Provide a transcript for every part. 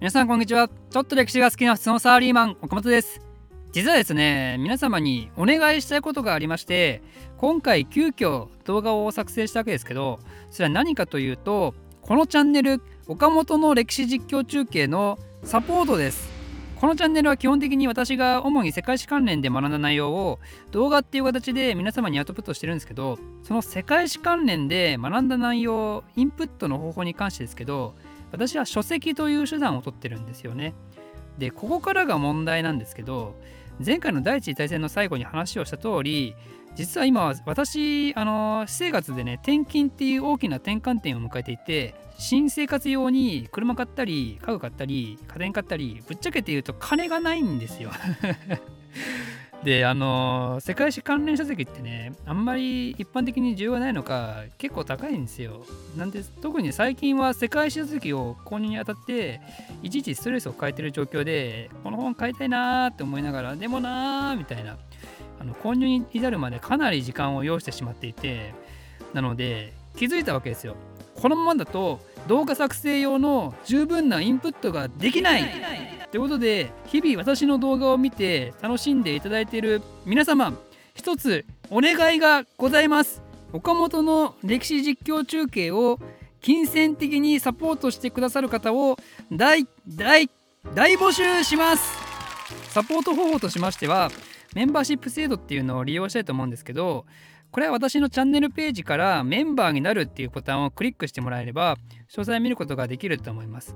皆さんこんにちは。ちょっと歴史が好きな普通のサラリーマン岡本です。実はですね皆様にお願いしたいことがありまして今回急遽動画を作成したわけですけどそれは何かというとこのチャンネル岡本の歴史実況中継のサポートです。このチャンネルは基本的に私が主に世界史関連で学んだ内容を動画っていう形で皆様にアウトプットしてるんですけどその世界史関連で学んだ内容インプットの方法に関してですけど私は書籍という手段を取ってるんですよね。でここからが問題なんですけど前回の第一次大戦の最後に話をした通り実は今私あの私生活でね転勤っていう大きな転換点を迎えていて新生活用に車買ったり家具買ったり家電買ったりぶっちゃけて言うと金がないんですよ。であの世界史関連書籍ってねあんまり一般的に需要がないのか結構高いんですよ。なんで特に最近は世界史書籍を購入にあたっていちいちストレスを抱えてる状況でこの本買いたいなーって思いながらでもなーみたいなあの購入に至るまでかなり時間を要してしまっていてなので気づいたわけですよ。このままだと動画作成用の十分なインプットができない。ということで日々私の動画を見て楽しんでいただいている皆様一つお願いがございます。岡本の歴史実況中継を金銭的にサポートしてくださる方を大大大募集します。サポート方法としましてはメンバーシップ制度っていうのを利用したいと思うんですけどこれは私のチャンネルページからメンバーになるっていうボタンをクリックしてもらえれば詳細見ることができると思います。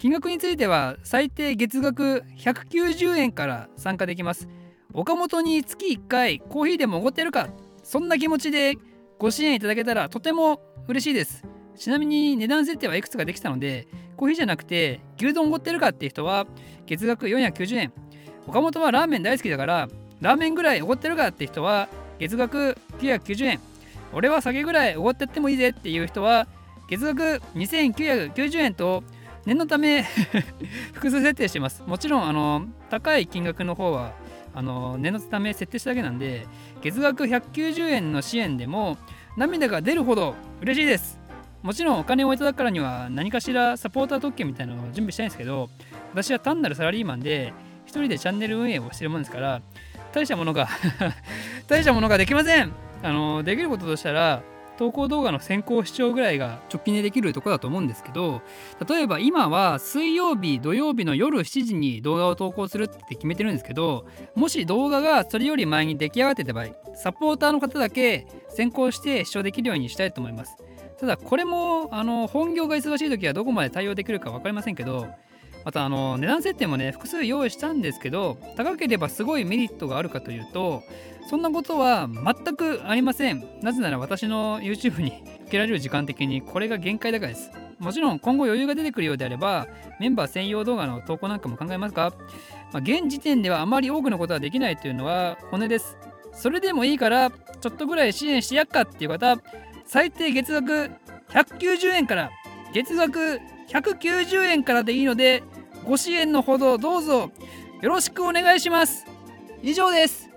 金額については最低月額190円から参加できます。岡本に月1回コーヒーでもおごってるかそんな気持ちでご支援いただけたらとても嬉しいです。ちなみに値段設定はいくつかできたのでコーヒーじゃなくて牛丼おごってるかっていう人は月額490円。岡本はラーメン大好きだからラーメンぐらいおごってるかって人は月額990円。俺は酒ぐらいおごってってもいいぜっていう人は月額2990円と念のため 複数設定してます。もちろん、あの、高い金額の方は、あの、念のため設定しただけなんで、月額190円の支援でも、涙が出るほど嬉しいです。もちろんお金をいただくからには何かしらサポーター特権みたいなのを準備したいんですけど、私は単なるサラリーマンで、一人でチャンネル運営をしてるもんですから、大したものが 大したものができませんあの、できることとしたら、投稿動画の先行視聴ぐらいが直近でできるとこだと思うんですけど例えば今は水曜日土曜日の夜7時に動画を投稿するって決めてるんですけどもし動画がそれより前に出来上がってた場合サポーターの方だけ先行して視聴できるようにしたいと思います。ただこれもあの本業が忙しい時はどこまで対応できるか分かりませんけどまたあの値段設定もね複数用意したんですけど高ければすごいメリットがあるかというとそんなことは全くありません。なぜなら私の YouTube に受けられる時間的にこれが限界だからです。もちろん今後余裕が出てくるようであればメンバー専用動画の投稿なんかも考えますか、まあ、現時点ではあまり多くのことはできないというのは骨です。それでもいいからちょっとぐらい支援してやっかっていう方最低月額190円から月額190円からでいいのでご支援のほどどうぞよろしくお願いします。以上です。